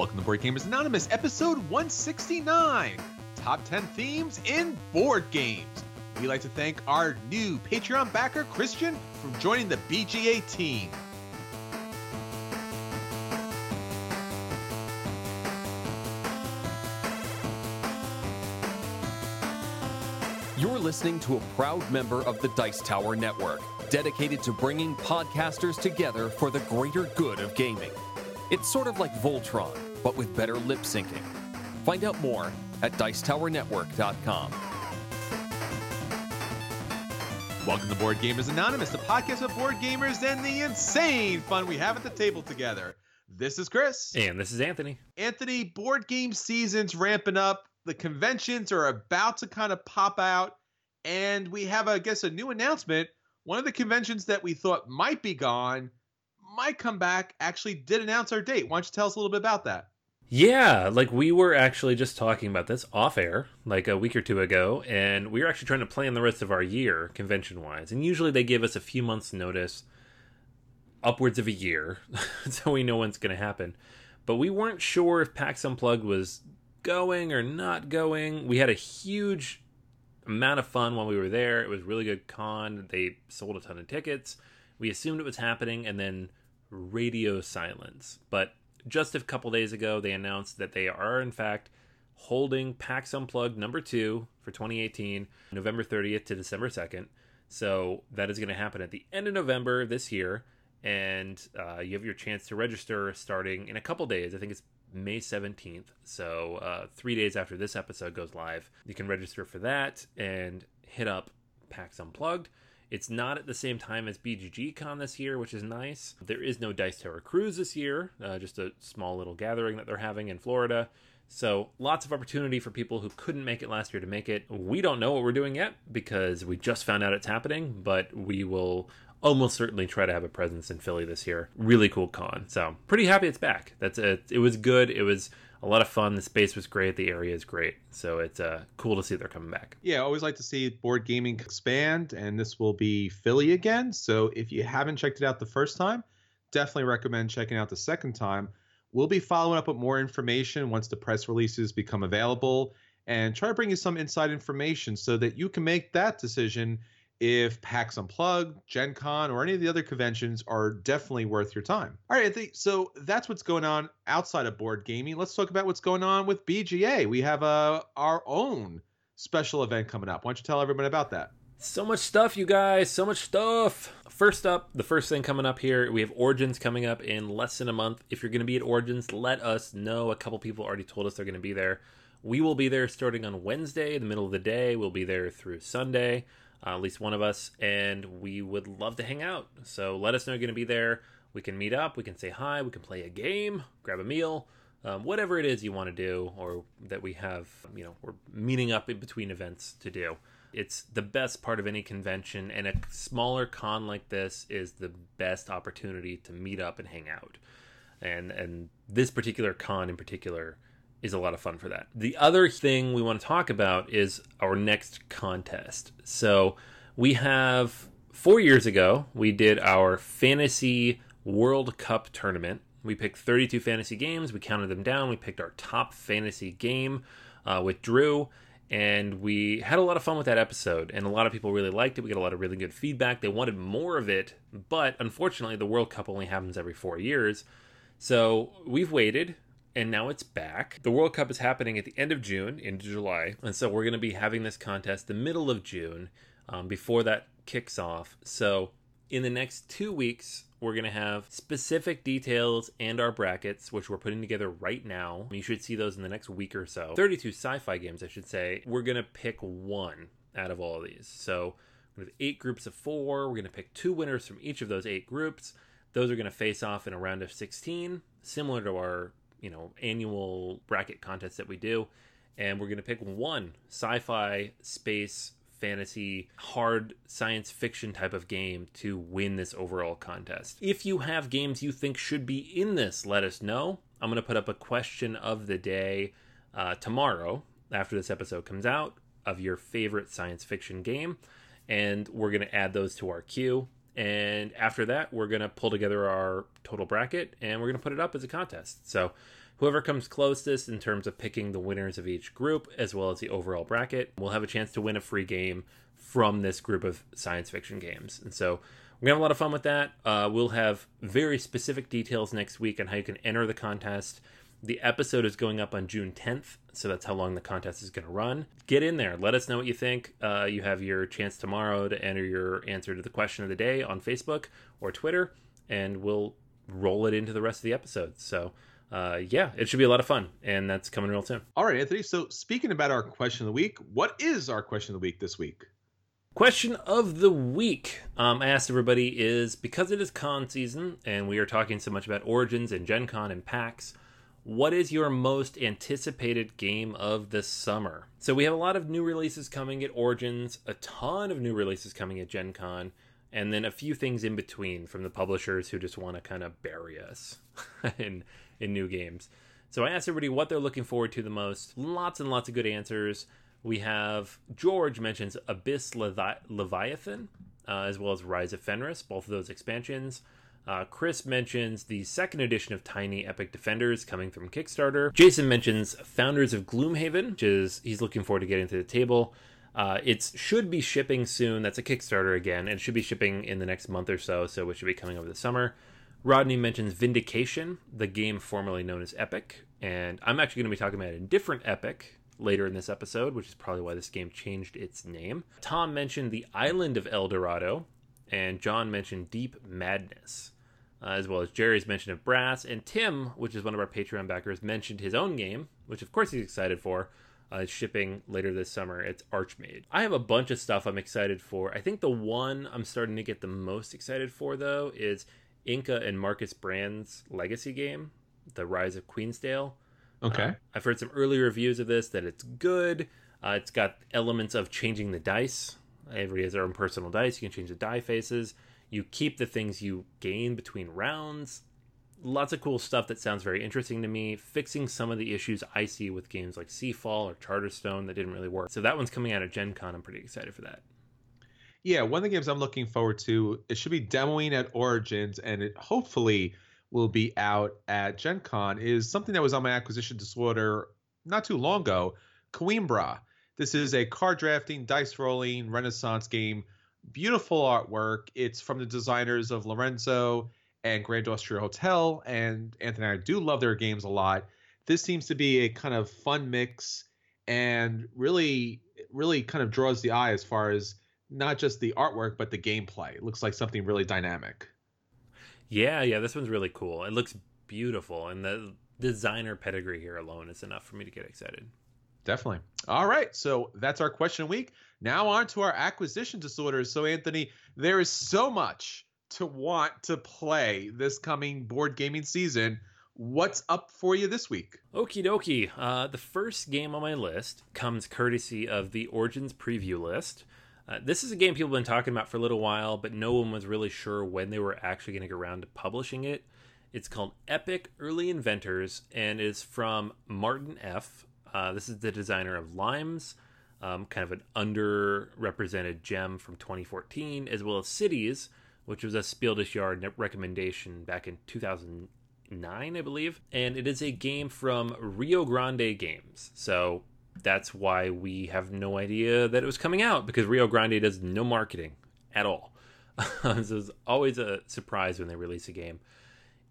Welcome to Board Gamers Anonymous, episode 169 Top 10 Themes in Board Games. We'd like to thank our new Patreon backer, Christian, for joining the BGA team. You're listening to a proud member of the Dice Tower Network, dedicated to bringing podcasters together for the greater good of gaming. It's sort of like Voltron, but with better lip syncing. Find out more at Dicetowernetwork.com. Welcome to Board Gamers Anonymous, the podcast of board gamers and the insane fun we have at the table together. This is Chris. And this is Anthony. Anthony, board game season's ramping up. The conventions are about to kind of pop out, and we have, I guess, a new announcement. One of the conventions that we thought might be gone might come back actually did announce our date. Why don't you tell us a little bit about that? Yeah, like we were actually just talking about this off air like a week or two ago, and we were actually trying to plan the rest of our year convention wise. And usually they give us a few months' notice, upwards of a year, so we know when it's going to happen. But we weren't sure if PAX Unplugged was going or not going. We had a huge amount of fun while we were there. It was really good con. They sold a ton of tickets. We assumed it was happening, and then radio silence. But just a couple days ago, they announced that they are, in fact, holding PAX Unplugged number two for 2018, November 30th to December 2nd. So that is going to happen at the end of November this year. And uh, you have your chance to register starting in a couple days. I think it's May 17th. So uh, three days after this episode goes live, you can register for that and hit up PAX Unplugged. It's not at the same time as BGG Con this year, which is nice. There is no Dice Tower Cruise this year, uh, just a small little gathering that they're having in Florida. So lots of opportunity for people who couldn't make it last year to make it. We don't know what we're doing yet because we just found out it's happening, but we will almost certainly try to have a presence in Philly this year. Really cool con. So pretty happy it's back. That's it. It was good. It was a lot of fun. The space was great. The area is great. So it's uh, cool to see they're coming back. Yeah, I always like to see board gaming expand, and this will be Philly again. So if you haven't checked it out the first time, definitely recommend checking out the second time. We'll be following up with more information once the press releases become available and try to bring you some inside information so that you can make that decision if PAX Unplugged, Gen Con, or any of the other conventions are definitely worth your time. All right, so that's what's going on outside of board gaming. Let's talk about what's going on with BGA. We have uh, our own special event coming up. Why don't you tell everyone about that? So much stuff, you guys. So much stuff. First up, the first thing coming up here, we have Origins coming up in less than a month. If you're going to be at Origins, let us know. A couple people already told us they're going to be there. We will be there starting on Wednesday, the middle of the day. We'll be there through Sunday uh, at least one of us, and we would love to hang out. So let us know you're going to be there. We can meet up, we can say hi, we can play a game, grab a meal, um, whatever it is you want to do, or that we have, you know, we're meeting up in between events to do. It's the best part of any convention, and a smaller con like this is the best opportunity to meet up and hang out. And and this particular con in particular is a lot of fun for that. The other thing we want to talk about is our next contest. So we have four years ago, we did our fantasy World Cup tournament. We picked 32 fantasy games, we counted them down, we picked our top fantasy game uh, with Drew. And we had a lot of fun with that episode, and a lot of people really liked it. We got a lot of really good feedback. They wanted more of it, but unfortunately, the World Cup only happens every four years. So we've waited and now it's back. The World Cup is happening at the end of June into July, and so we're going to be having this contest the middle of June um, before that kicks off. So in the next two weeks, we're going to have specific details and our brackets, which we're putting together right now. You should see those in the next week or so. 32 sci fi games, I should say. We're going to pick one out of all of these. So we have eight groups of four. We're going to pick two winners from each of those eight groups. Those are going to face off in a round of 16, similar to our you know annual bracket contest that we do. And we're going to pick one sci-fi space fantasy hard science fiction type of game to win this overall contest. If you have games you think should be in this let us know. I'm going to put up a question of the day uh, tomorrow after this episode comes out of your favorite science fiction game. And we're going to add those to our queue and after that we're going to pull together our total bracket and we're going to put it up as a contest so Whoever comes closest in terms of picking the winners of each group, as well as the overall bracket, will have a chance to win a free game from this group of science fiction games. And so we're gonna have a lot of fun with that. Uh, we'll have very specific details next week on how you can enter the contest. The episode is going up on June 10th, so that's how long the contest is going to run. Get in there. Let us know what you think. Uh, you have your chance tomorrow to enter your answer to the question of the day on Facebook or Twitter, and we'll roll it into the rest of the episode. So, uh, yeah, it should be a lot of fun, and that's coming real soon. All right, Anthony. So, speaking about our question of the week, what is our question of the week this week? Question of the week um, I asked everybody is because it is con season and we are talking so much about Origins and Gen Con and PAX, what is your most anticipated game of the summer? So we have a lot of new releases coming at Origins, a ton of new releases coming at Gen Con, and then a few things in between from the publishers who just want to kind of bury us in in new games. So I asked everybody what they're looking forward to the most. Lots and lots of good answers. We have George mentions Abyss Levi- Leviathan, uh, as well as Rise of Fenris, both of those expansions. Uh, Chris mentions the second edition of Tiny Epoch Defenders coming from Kickstarter. Jason mentions Founders of Gloomhaven, which is he's looking forward to getting to the table. Uh, it should be shipping soon. That's a Kickstarter again, and should be shipping in the next month or so. So it should be coming over the summer. Rodney mentions Vindication, the game formerly known as Epoch, and I'm actually going to be talking about a different Epic later in this episode, which is probably why this game changed its name. Tom mentioned the island of El Dorado, and John mentioned Deep Madness, uh, as well as Jerry's mention of Brass, and Tim, which is one of our Patreon backers, mentioned his own game, which of course he's excited for. Uh, shipping later this summer. It's Archmaid. I have a bunch of stuff I'm excited for. I think the one I'm starting to get the most excited for, though, is Inka and Markus Brand's legacy game, The Rise of Queensdale. Okay. Uh, I've heard some early reviews of this that it's good. Uh, it's got elements of changing the dice. Everybody has their own personal dice. You can change the die faces. You keep the things you gain between rounds. Lots of cool stuff that sounds very interesting to me. Fixing some of the issues I see with games like Seafall or Charterstone that didn't really work. So that one's coming out of Gen Con. I'm pretty excited for that. Yeah, one of the games I'm looking forward to, it should be demoing at Origins and it hopefully will be out at Gen Con, is something that was on my acquisition disorder not too long ago Coimbra. This is a card drafting, dice rolling, Renaissance game. Beautiful artwork. It's from the designers of Lorenzo and Grand Austria Hotel. And Anthony and I do love their games a lot. This seems to be a kind of fun mix and really, really kind of draws the eye as far as not just the artwork, but the gameplay. It looks like something really dynamic. Yeah, yeah, this one's really cool. It looks beautiful, and the designer pedigree here alone is enough for me to get excited. Definitely. All right, so that's our question week. Now on to our acquisition disorders. So Anthony, there is so much to want to play this coming board gaming season. What's up for you this week? Okie dokie. Uh, the first game on my list comes courtesy of the Origins preview list. Uh, this is a game people have been talking about for a little while, but no one was really sure when they were actually going to get around to publishing it. It's called Epoch Early Inventors and is from Martin F. Uh, this is the designer of Limes, um, kind of an underrepresented gem from 2014, as well as Cities, which was a Spiel des Jahres recommendation back in 2009, I believe. And it is a game from Rio Grande Games. So that's why we have no idea that it was coming out because Rio Grande does no marketing at all. this is always a surprise when they release a game.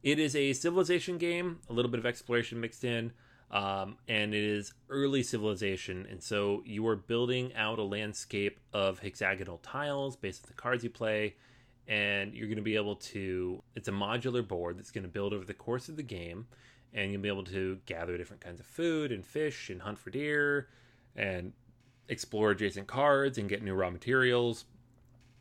It is a civilization game, a little bit of exploration mixed in, um, and it is early civilization. And so you are building out a landscape of hexagonal tiles based on the cards you play, and you're going to be able to. It's a modular board that's going to build over the course of the game and you'll be able to gather different kinds of food and fish and hunt for deer and explore adjacent cards and get new raw materials.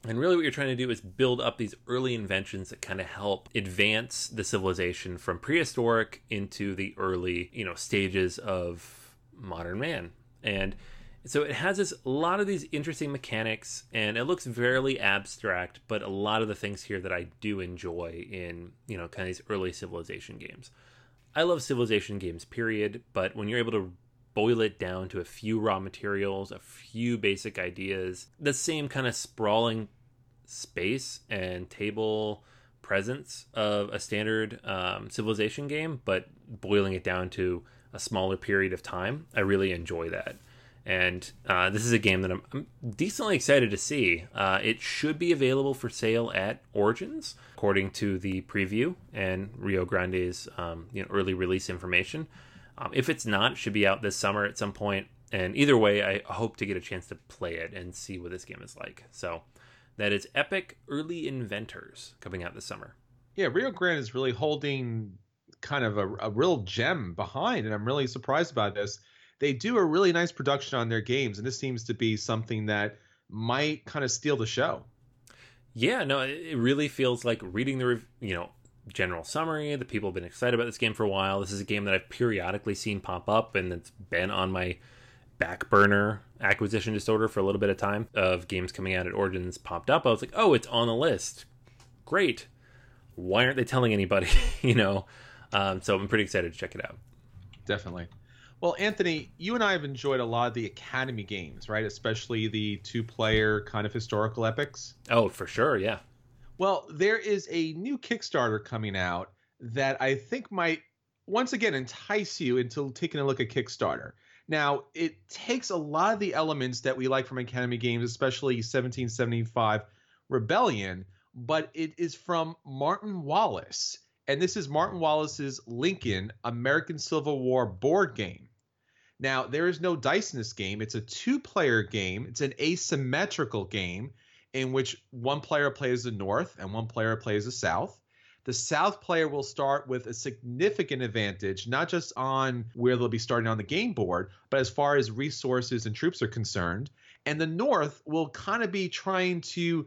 And really, what you're trying to do is build up these early inventions that kind of help advance the civilization from prehistoric into the early, you know, stages of modern man. And so it has this a lot of these interesting mechanics, and it looks fairly abstract, but a lot of the things here that I do enjoy in, you know, kind of these early civilization games. I love civilization games, period. But when you're able to boil it down to a few raw materials, a few basic ideas, the same kind of sprawling space and table presence of a standard um, civilization game, but boiling it down to a smaller period of time. I really enjoy that. And uh, this is a game that I'm, I'm decently excited to see. Uh, it should be available for sale at Origins, according to the preview and Rio Grande's um, you know, early release information. Um, if it's not, it should be out this summer at some point. And either way, I hope to get a chance to play it and see what this game is like. So that is Epoch Early Inventors coming out this summer. Yeah, Rio Grande is really holding kind of a, a real gem behind, and I'm really surprised about this they do a really nice production on their games, and this seems to be something that might kind of steal the show. Yeah, no, it really feels like reading the you know general summary. The people have been excited about this game for a while. This is a game that I've periodically seen pop up, and it's been on my back burner acquisition disorder for a little bit of time of games coming out at Origins popped up. I was like, oh, it's on the list. Great. Why aren't they telling anybody? you know, um, so I'm pretty excited to check it out. Definitely. Well, Anthony, you and I have enjoyed a lot of the Academy games, right? Especially the two player kind of historical epics. Oh, for sure, yeah. Well, there is a new Kickstarter coming out that I think might once again entice you into taking a look at Kickstarter. Now, it takes a lot of the elements that we like from Academy games, especially 1775 Rebellion, but it is from Martin Wallace. And this is Martin Wallace's Lincoln American Civil War board game. Now, there is no dice in this game. It's a two player game, it's an asymmetrical game in which one player plays the North and one player plays the South. The South player will start with a significant advantage, not just on where they'll be starting on the game board, but as far as resources and troops are concerned. And the North will kind of be trying to,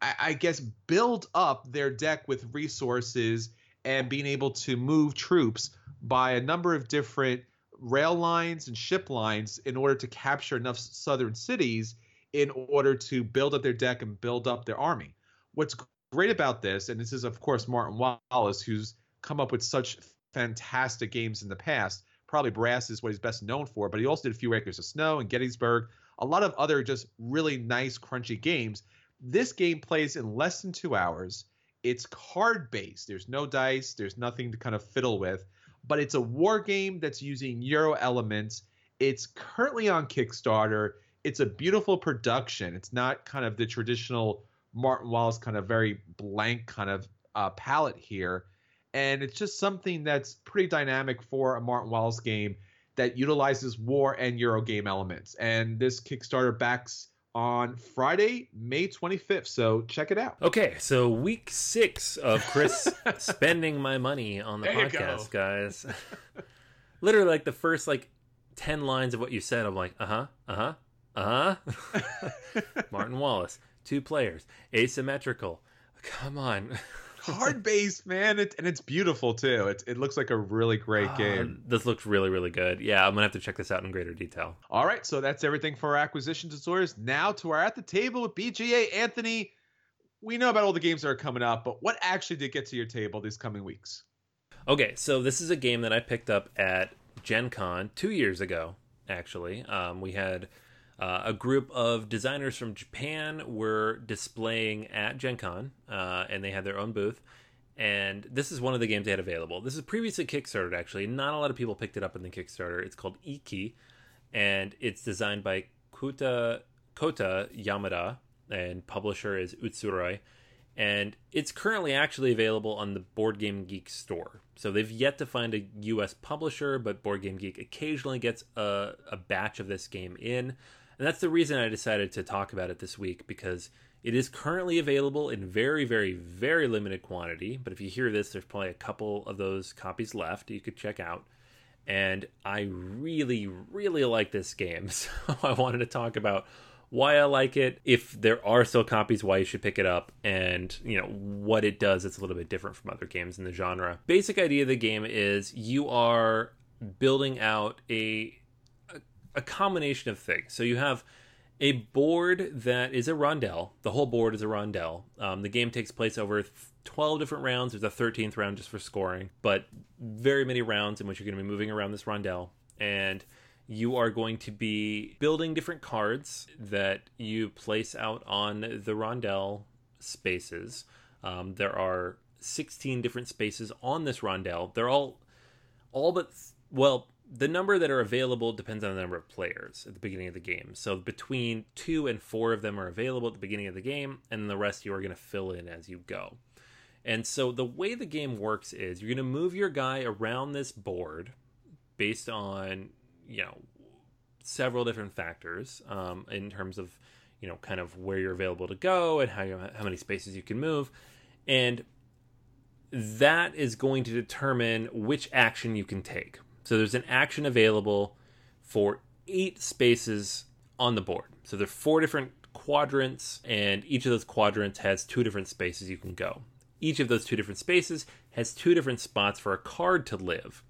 I guess, build up their deck with resources and being able to move troops by a number of different rail lines and ship lines in order to capture enough southern cities in order to build up their deck and build up their army. What's great about this, and this is of course Martin Wallace, who's come up with such fantastic games in the past. Probably Brass is what he's best known for, but he also did a few Acres of Snow and Gettysburg, a lot of other just really nice, crunchy games. This game plays in less than two hours. It's card based. There's no dice. There's nothing to kind of fiddle with but it's a war game that's using Euro elements. It's currently on Kickstarter. It's a beautiful production. It's not kind of the traditional Martin Wallace kind of very blank kind of uh, palette here. And it's just something that's pretty dynamic for a Martin Wallace game that utilizes war and Euro game elements. And this Kickstarter backs on Friday, May 25th. So check it out. Okay, so week six of Chris spending my money on the there podcast, guys. Literally, like the first like 10 lines of what you said, I'm like, uh huh, uh huh, uh huh. Martin Wallace, two players, asymmetrical. Come on hard base, man, it, and it's beautiful too. It, it looks like a really great uh, game. This looks really, really good. Yeah, I'm gonna have to check this out in greater detail. All right, so that's everything for our acquisition disorders. Now to our at the table with BGA Anthony. We know about all the games that are coming up, but what actually did get to your table these coming weeks? Okay, so this is a game that I picked up at Gen Con two years ago. Actually, um, we had uh, a group of designers from Japan were displaying at Gen Con, uh, and they had their own booth. And this is one of the games they had available. This is previously Kickstarted, actually. Not a lot of people picked it up in the Kickstarter. It's called Iki, and it's designed by Kuta, Kota Yamada, and publisher is Utsurai. And it's currently actually available on the Board Game Geek store. So they've yet to find a US publisher, but Board Game Geek occasionally gets a, a batch of this game in. And that's the reason I decided to talk about it this week because it is currently available in very, very, very limited quantity. But if you hear this, there's probably a couple of those copies left you could check out. And I really, really like this game. So I wanted to talk about why I like it, if there are still copies, why you should pick it up, and you know what it does. It's a little bit different from other games in the genre. Basic idea of the game is you are building out a a combination of things. So you have a board that is a rondel. The whole board is a rondel. Um, the game takes place over 12 different rounds. There's a 13th round just for scoring, but very many rounds in which you're going to be moving around this rondel. And you are going to be building different cards that you place out on the rondel spaces. Um, there are 16 different spaces on this rondel. They're all all but well, the number that are available depends on the number of players at the beginning of the game. So between 2 and 4 of them are available at the beginning of the game and the rest you are going to fill in as you go. And so the way the game works is you're going to move your guy around this board based on, you know, several different factors um, in terms of, you know, kind of where you're available to go and how you, how many spaces you can move. And that is going to determine which action you can take. So there's an action available for eight spaces on the board. So there are four different quadrants, and each of those quadrants has two different spaces you can go. Each of those two different spaces has two different spots for a card to live.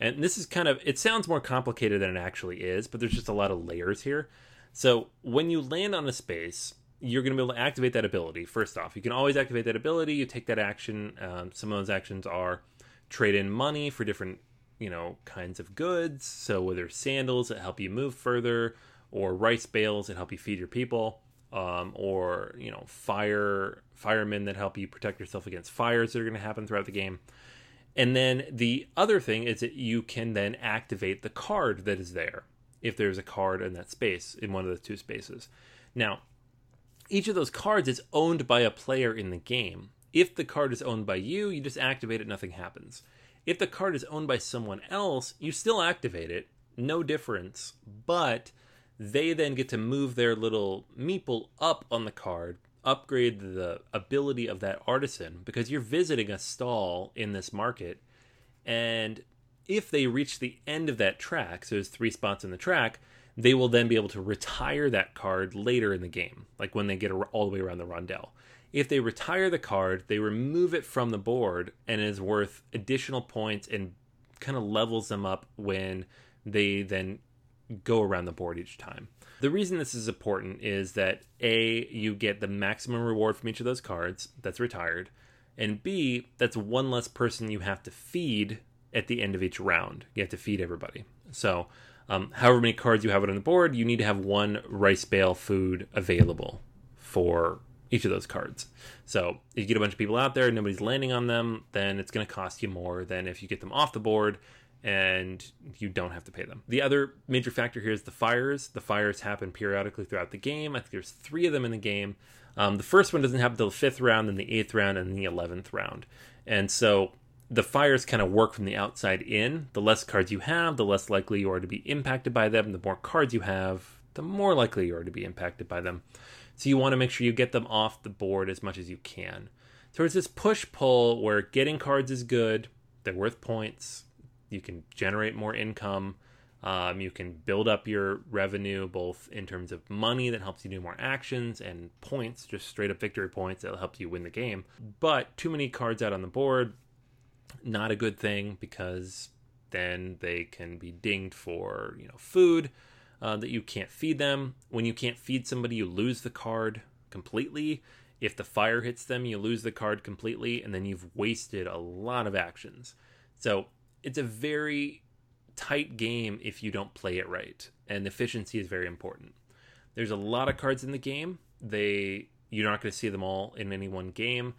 And this is kind of, it sounds more complicated than it actually is, but there's just a lot of layers here. So when you land on a space, you're going to be able to activate that ability. First off, you can always activate that ability. You take that action. Um, some of those actions are trade in money for different, you know, kinds of goods. So whether sandals that help you move further, or rice bales that help you feed your people, um, or you know, fire firemen that help you protect yourself against fires that are going to happen throughout the game. And then the other thing is that you can then activate the card that is there if there's a card in that space in one of the two spaces. Now, each of those cards is owned by a player in the game. If the card is owned by you, you just activate it, nothing happens. If the card is owned by someone else, you still activate it, no difference, but they then get to move their little meeple up on the card, upgrade the ability of that artisan, because you're visiting a stall in this market, and if they reach the end of that track, so there's three spots in the track, they will then be able to retire that card later in the game, like when they get all the way around the rondel. If they retire the card, they remove it from the board and it is worth additional points and kind of levels them up when they then go around the board each time. The reason this is important is that A, you get the maximum reward from each of those cards that's retired, and B, that's one less person you have to feed at the end of each round. You have to feed everybody. So um, however many cards you have on the board, you need to have one rice bale food available for each of those cards. So if you get a bunch of people out there, and nobody's landing on them, then it's going to cost you more than if you get them off the board and you don't have to pay them. The other major factor here is the fires. The fires happen periodically throughout the game. I think there's three of them in the game. Um, the first one doesn't happen until the fifth round, then the eighth round, and the eleventh round. And so the fires kind of work from the outside in. The less cards you have, the less likely you are to be impacted by them. The more cards you have, the more likely you are to be impacted by them. So you want to make sure you get them off the board as much as you can. So it's this push pull where getting cards is good, they're worth points, you can generate more income. Um, you can build up your revenue both in terms of money that helps you do more actions and points, just straight up victory points that'll help you win the game. But too many cards out on the board, not a good thing because then they can be dinged for you know food uh, that you can't feed them. When you can't feed somebody, you lose the card completely. If the fire hits them, you lose the card completely, and then you've wasted a lot of actions. So it's a very tight game if you don't play it right, and efficiency is very important. There's a lot of cards in the game. They you're not going to see them all in any one game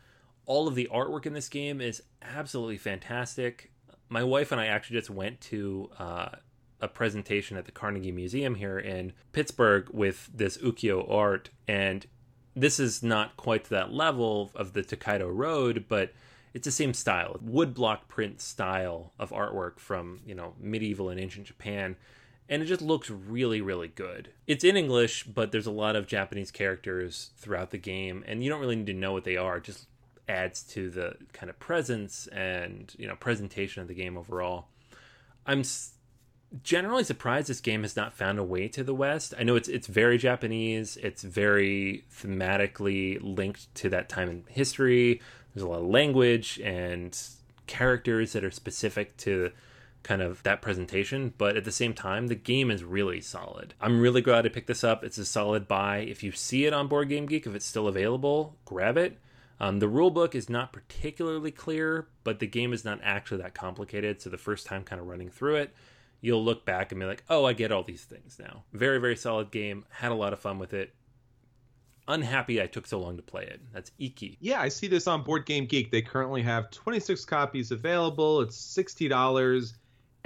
all of the artwork in this game is absolutely fantastic. My wife and I actually just went to uh, a presentation at the Carnegie Museum here in Pittsburgh with this ukiyo art, and this is not quite to that level of the Tokaido Road, but it's the same style, woodblock print style of artwork from you know medieval and ancient Japan, and it just looks really really good. It's in English, but there's a lot of Japanese characters throughout the game, and you don't really need to know what they are. Just adds to the kind of presence and you know presentation of the game overall. I'm generally surprised this game has not found a way to the West. I know it's it's very Japanese. It's very thematically linked to that time in history. There's a lot of language and characters that are specific to kind of that presentation, but at the same time, the game is really solid. I'm really glad I picked this up. It's a solid buy. If you see it on Board Game Geek, if it's still available, grab it. Um, the rule book is not particularly clear, but the game is not actually that complicated. So the first time kind of running through it, you'll look back and be like, oh, I get all these things now. Very, very solid game. Had a lot of fun with it. unhappy I took so long to play it. That's Iki. Yeah, I see this on Board Game Geek. They currently have 26 copies available. It's $60.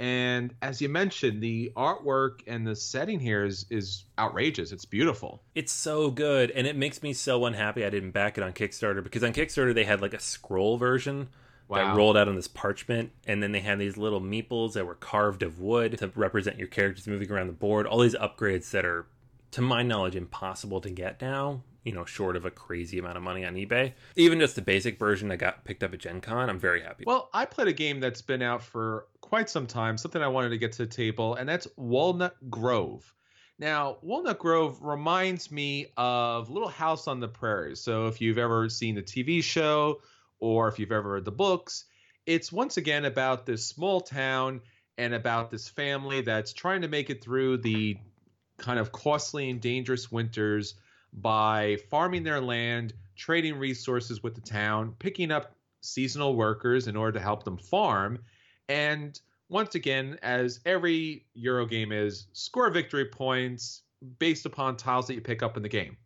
And as you mentioned, the artwork and the setting here is is outrageous. It's beautiful. It's so good, and it makes me so unhappy I didn't back it on Kickstarter because on Kickstarter they had like a scroll version wow. that rolled out on this parchment, and then they had these little meeples that were carved of wood to represent your characters moving around the board. All these upgrades that are, to my knowledge, impossible to get now you know, short of a crazy amount of money on eBay. Even just the basic version I got picked up at Gen Con, I'm very happy. Well, I played a game that's been out for quite some time, something I wanted to get to the table, and that's Walnut Grove. Now, Walnut Grove reminds me of Little House on the Prairie. So if you've ever seen the TV show or if you've ever read the books, it's once again about this small town and about this family that's trying to make it through the kind of costly and dangerous winters by farming their land, trading resources with the town, picking up seasonal workers in order to help them farm, and once again, as every Euro game is, score victory points based upon tiles that you pick up in the game.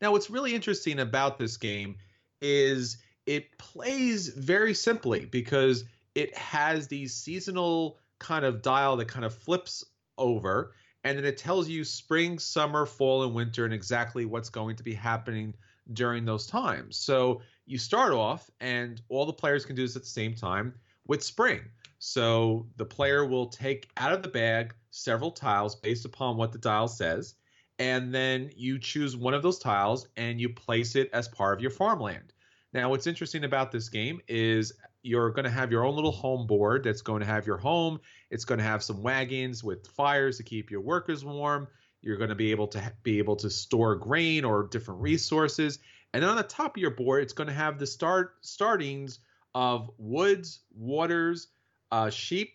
Now, what's really interesting about this game is it plays very simply because it has these seasonal kind of dial that kind of flips over and then it tells you spring, summer, fall, and winter, and exactly what's going to be happening during those times. So you start off, and all the players can do this at the same time with spring. So the player will take out of the bag several tiles based upon what the dial says, and then you choose one of those tiles and you place it as part of your farmland. Now, what's interesting about this game is you're going to have your own little home board that's going to have your home. It's going to have some wagons with fires to keep your workers warm. You're going to be able to be able to store grain or different resources. And then on the top of your board, it's going to have the start startings of woods, waters, uh, sheep,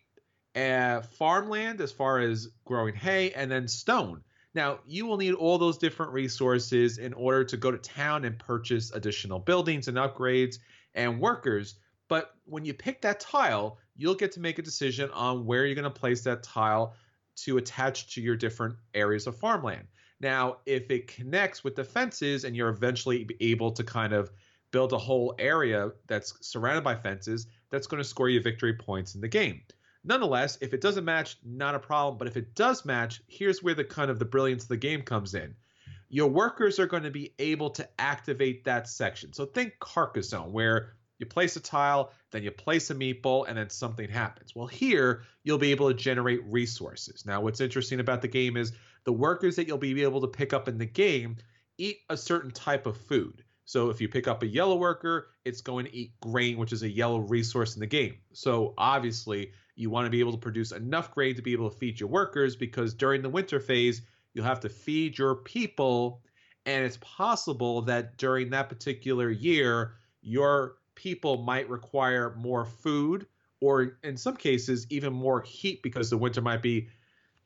uh, farmland as far as growing hay, and then stone. Now, you will need all those different resources in order to go to town and purchase additional buildings and upgrades and workers but when you pick that tile, you'll get to make a decision on where you're going to place that tile to attach to your different areas of farmland. Now, if it connects with the fences and you're eventually able to kind of build a whole area that's surrounded by fences, that's going to score you victory points in the game. Nonetheless, if it doesn't match, not a problem. But if it does match, here's where the kind of the brilliance of the game comes in. Your workers are going to be able to activate that section. So think Carcassonne, where you place a tile, then you place a meatball, and then something happens. Well, here you'll be able to generate resources. Now, what's interesting about the game is the workers that you'll be able to pick up in the game eat a certain type of food. So if you pick up a yellow worker, it's going to eat grain, which is a yellow resource in the game. So obviously, you want to be able to produce enough grain to be able to feed your workers because during the winter phase, you'll have to feed your people. And it's possible that during that particular year, your people might require more food or in some cases even more heat because the winter might be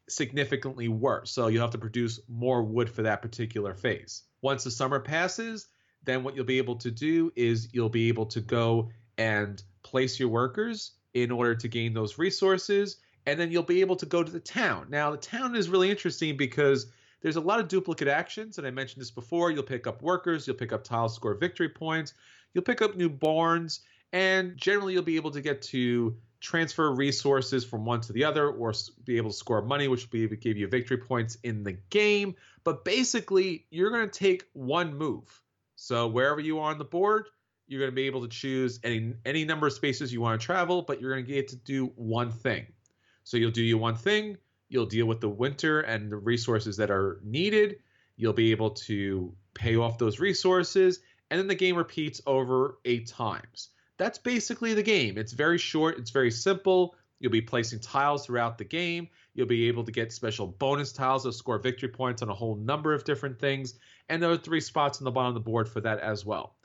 significantly worse. So you'll have to produce more wood for that particular phase. Once the summer passes, then what you'll be able to do is you'll be able to go and place your workers in order to gain those resources and then you'll be able to go to the town. Now, the town is really interesting because there's a lot of duplicate actions, and I mentioned this before. You'll pick up workers, you'll pick up tile score victory points, you'll pick up new barns, and generally you'll be able to get to transfer resources from one to the other or be able to score money, which will be give you victory points in the game. But basically, you're going to take one move. So wherever you are on the board, you're going to be able to choose any any number of spaces you want to travel, but you're going to get to do one thing. So you'll do your one thing. You'll deal with the winter and the resources that are needed. You'll be able to pay off those resources, and then the game repeats over eight times. That's basically the game. It's very short, it's very simple. You'll be placing tiles throughout the game. You'll be able to get special bonus tiles that score victory points on a whole number of different things. And there are three spots on the bottom of the board for that as well.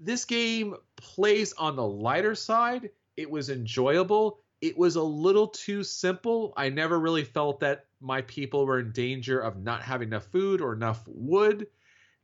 This game plays on the lighter side. It was enjoyable. It was a little too simple. I never really felt that my people were in danger of not having enough food or enough wood.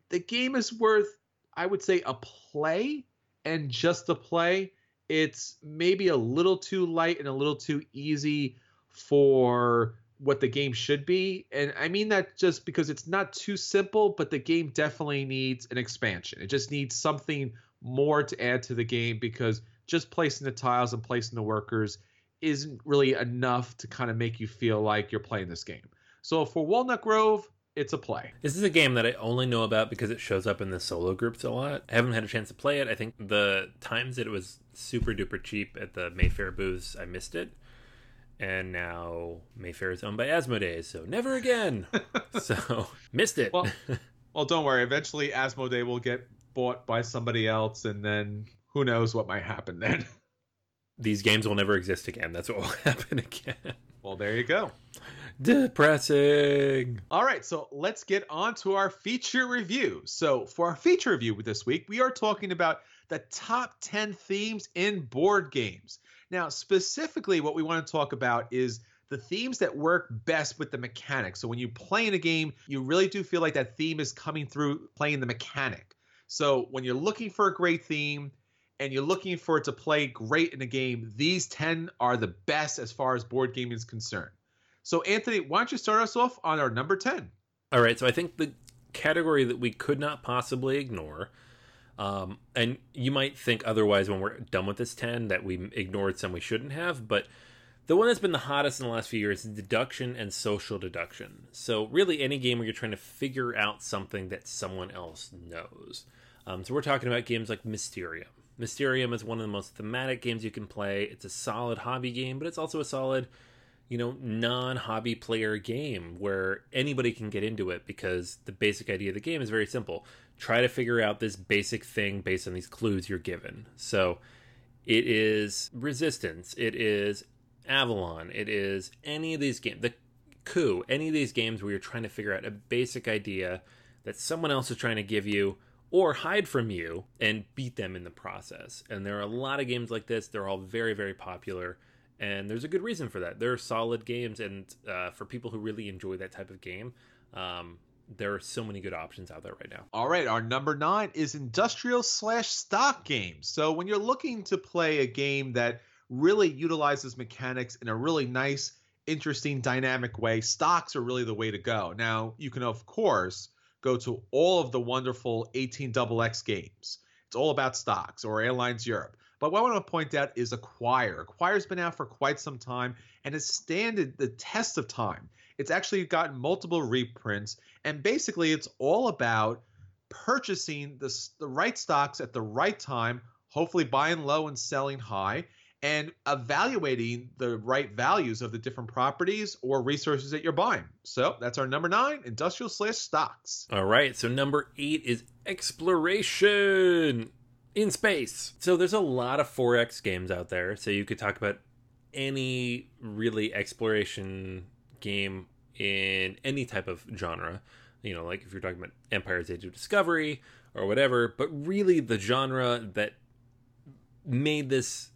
The game is worth I would say a play and just a play. It's maybe a little too light and a little too easy for what the game should be. And I mean that just because it's not too simple, but the game definitely needs an expansion. It just needs something more to add to the game because just placing the tiles and placing the workers isn't really enough to kind of make you feel like you're playing this game. So for Walnut Grove, it's a play. This is a game that I only know about because it shows up in the solo groups a lot. I haven't had a chance to play it. I think the times that it was super duper cheap at the Mayfair booths, I missed it. And now Mayfair is owned by Asmodee, so never again. so missed it. Well, well, don't worry. Eventually, Asmodee will get bought by somebody else, and then who knows what might happen then. These games will never exist again. That's what will happen again. Well, there you go. Depressing. All right, so let's get on to our feature review. So, for our feature review this week, we are talking about the top 10 themes in board games. Now, specifically, what we want to talk about is the themes that work best with the mechanics. So, when you play in a game, you really do feel like that theme is coming through playing the mechanic. So, when you're looking for a great theme, and you're looking for it to play great in a game, these 10 are the best as far as board gaming is concerned. So, Anthony, why don't you start us off on our number 10? All right. So, I think the category that we could not possibly ignore, um, and you might think otherwise when we're done with this 10 that we ignored some we shouldn't have, but the one that's been the hottest in the last few years is deduction and social deduction. So, really, any game where you're trying to figure out something that someone else knows. Um, so, we're talking about games like Mysterium. Mysterium is one of the most thematic games you can play. It's a solid hobby game, but it's also a solid you know, non hobby player game where anybody can get into it because the basic idea of the game is very simple. Try to figure out this basic thing based on these clues you're given. So it is Resistance, it is Avalon, it is any of these games, the Coup, any of these games where you're trying to figure out a basic idea that someone else is trying to give you or hide from you and beat them in the process. And there are a lot of games like this, they're all very, very popular and there's a good reason for that. They're solid games, and uh, for people who really enjoy that type of game, um, there are so many good options out there right now. All right, our number nine is industrial slash stock games. So when you're looking to play a game that really utilizes mechanics in a really nice, interesting, dynamic way, stocks are really the way to go. Now you can of course go to all of the wonderful 18XX games. It's all about stocks or Airlines Europe. But what I want to point out is Acquire. Acquire's been out for quite some time and has standed the test of time. It's actually gotten multiple reprints, and basically, it's all about purchasing the, the right stocks at the right time, hopefully buying low and selling high, and evaluating the right values of the different properties or resources that you're buying. So that's our number nine, industrial slash stocks. All right. So number eight is exploration in space. So there's a lot of 4X games out there. So you could talk about any really exploration game in any type of genre. You know, like if you're talking about Empire's Age of Discovery or whatever, but really the genre that made this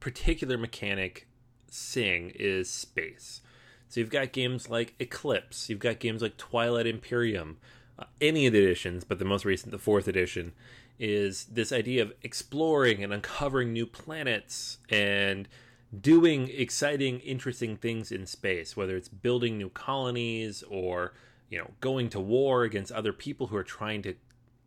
particular mechanic sing is space. So you've got games like Eclipse, you've got games like Twilight Imperium, uh, any of the editions, but the most recent, the fourth edition, is this idea of exploring and uncovering new planets and doing exciting interesting things in space whether it's building new colonies or you know going to war against other people who are trying to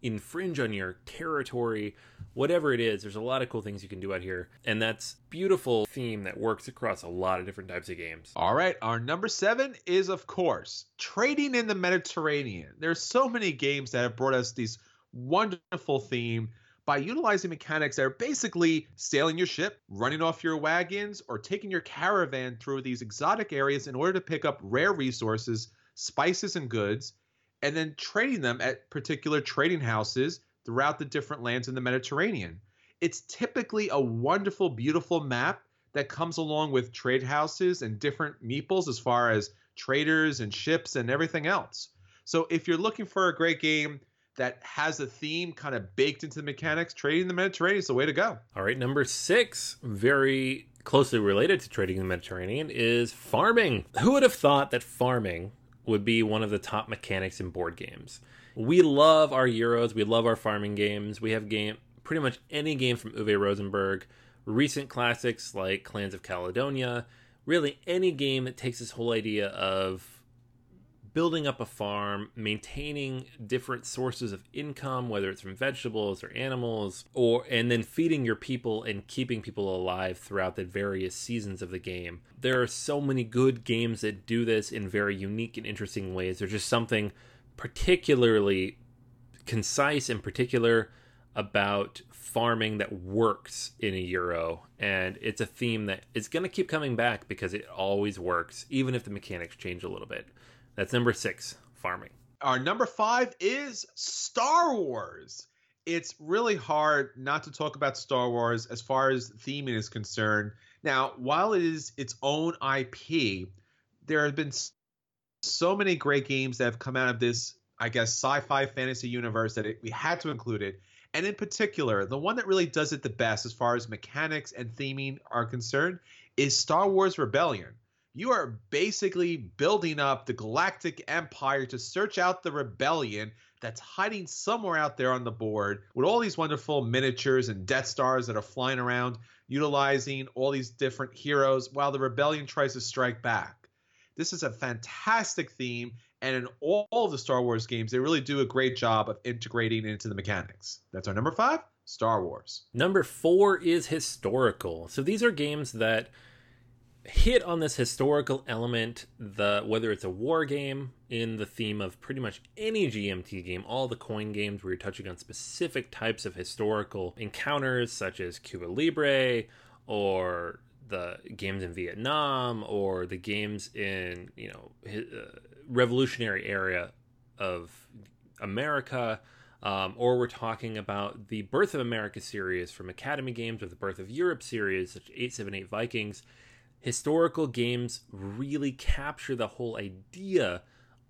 infringe on your territory whatever it is. There's a lot of cool things you can do out here. And that's beautiful theme that works across a lot of different types of games. All right our number seven is of course trading in the mediterranean. There's so many games that have brought us these wonderful theme by utilizing mechanics that are basically sailing your ship, running off your wagons, or taking your caravan through these exotic areas in order to pick up rare resources, spices, and goods, and then trading them at particular trading houses throughout the different lands in the Mediterranean. It's typically a wonderful, beautiful map that comes along with trade houses and different meeples as far as traders and ships and everything else. So if you're looking for a great game that has a theme kind of baked into the mechanics, trading the Mediterranean is the way to go. All right, number six, very closely related to trading the Mediterranean, is farming. Who would have thought that farming would be one of the top mechanics in board games? We love our Euros, we love our farming games. We have game pretty much any game from Uwe Rosenberg, recent classics like Clans of Caledonia. really any game that takes this whole idea of building up a farm, maintaining different sources of income, whether it's from vegetables or animals, or and then feeding your people and keeping people alive throughout the various seasons of the game. There are so many good games that do this in very unique and interesting ways. There's just something particularly concise and particular about farming that works in a euro and it's a theme that is going to keep coming back because it always works even if the mechanics change a little bit that's number six, farming. Our number five is Star Wars. It's really hard not to talk about Star Wars as far as theming is concerned. Now, while it is its own IP, there have been so many great games that have come out of this, I guess, sci-fi fantasy universe that it, we had to include it. And in particular, the one that really does it the best as far as mechanics and theming are concerned is Star Wars Rebellion you are basically building up the galactic empire to search out the rebellion that's hiding somewhere out there on the board with all these wonderful miniatures and Death Stars that are flying around, utilizing all these different heroes while the rebellion tries to strike back. This is a fantastic theme, and in all of the Star Wars games, they really do a great job of integrating into the mechanics. That's our number five Star Wars. Number four is historical. So these are games that hit on this historical element the whether it's a war game in the theme of pretty much any GMT game all the coin games where you're touching on specific types of historical encounters such as Cuba Libre or the games in Vietnam or the games in you know uh, revolutionary area of America um, or we're talking about the Birth of America series from Academy Games or the Birth of Europe series such 878 Vikings historical games really capture the whole idea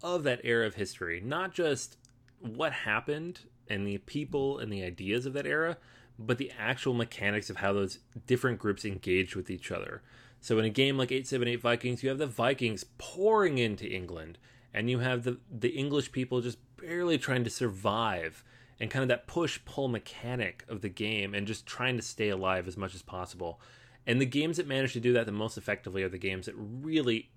of that era of history, not just what happened and the people and the ideas of that era, but the actual mechanics of how those different groups engaged with each other. So in a game like 878 Vikings, you have the Vikings pouring into England and you have the the English people just barely trying to survive and kind of that push pull mechanic of the game and just trying to stay alive as much as possible. And the games that manage to do that the most effectively are the games that really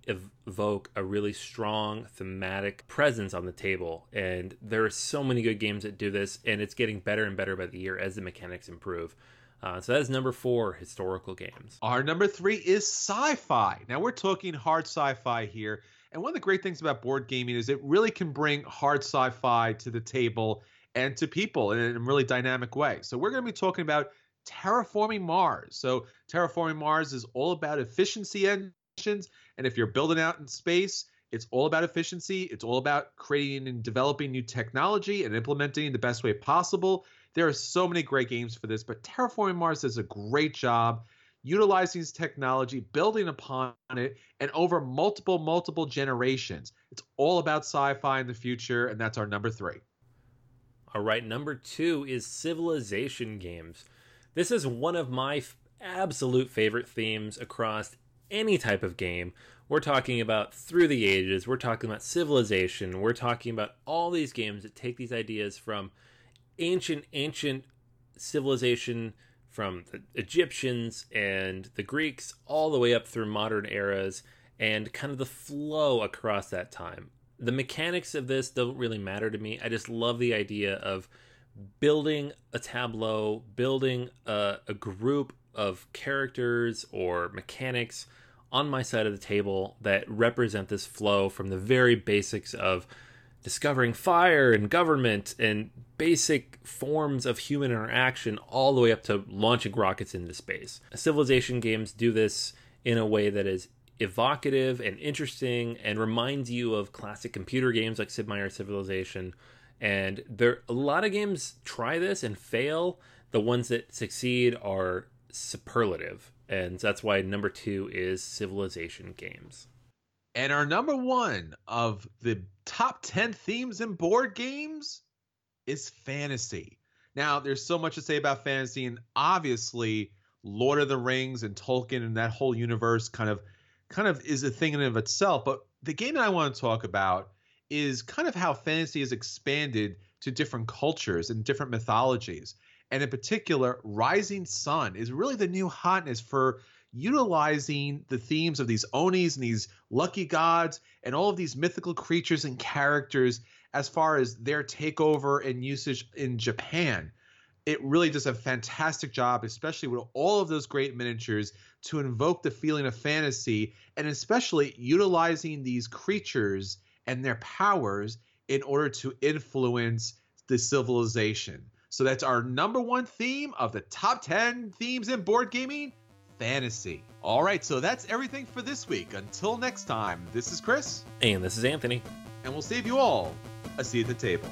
evoke a really strong thematic presence on the table. And there are so many good games that do this, and it's getting better and better by the year as the mechanics improve. Uh, so that is number four, historical games. Our number three is sci fi. Now we're talking hard sci fi here. And one of the great things about board gaming is it really can bring hard sci fi to the table and to people in a really dynamic way. So we're going to be talking about terraforming Mars. So terraforming Mars is all about efficiency engines, and if you're building out in space, it's all about efficiency. It's all about creating and developing new technology and implementing the best way possible. There are so many great games for this, but Terraforming Mars does a great job utilizing this technology, building upon it, and over multiple, multiple generations. It's all about sci fi in the future, and that's our number three. All right, number two is civilization games. This is one of my f- absolute favorite themes across any type of game. We're talking about through the ages, we're talking about civilization, we're talking about all these games that take these ideas from ancient, ancient civilization from the Egyptians and the Greeks all the way up through modern eras and kind of the flow across that time. The mechanics of this don't really matter to me. I just love the idea of building a tableau, building a, a group of characters or mechanics on my side of the table that represent this flow from the very basics of discovering fire and government and basic forms of human interaction all the way up to launching rockets into space. Civilization games do this in a way that is evocative and interesting and reminds you of classic computer games like Sid Meier's Civilization and there a lot of games try this and fail. The ones that succeed are superlative, and that's why number two is Civilization games. And our number one of the top 10 themes in board games is fantasy. Now, there's so much to say about fantasy, and obviously, Lord of the Rings and Tolkien and that whole universe kind of kind of is a thing in of itself. But the game that I want to talk about is kind of how fantasy has expanded to different cultures and different mythologies. And in particular, Rising Sun is really the new hotness for utilizing the themes of these onis and these lucky gods and all of these mythical creatures and characters as far as their takeover and usage in Japan. It really does a fantastic job, especially with all of those great miniatures to invoke the feeling of fantasy and especially utilizing these creatures and their powers in order to influence the civilization. So that's our number one theme of the top 10 themes in board gaming fantasy. All right, so that's everything for this week. Until next time, this is Chris. And this is Anthony. And we'll save you all a seat at the table.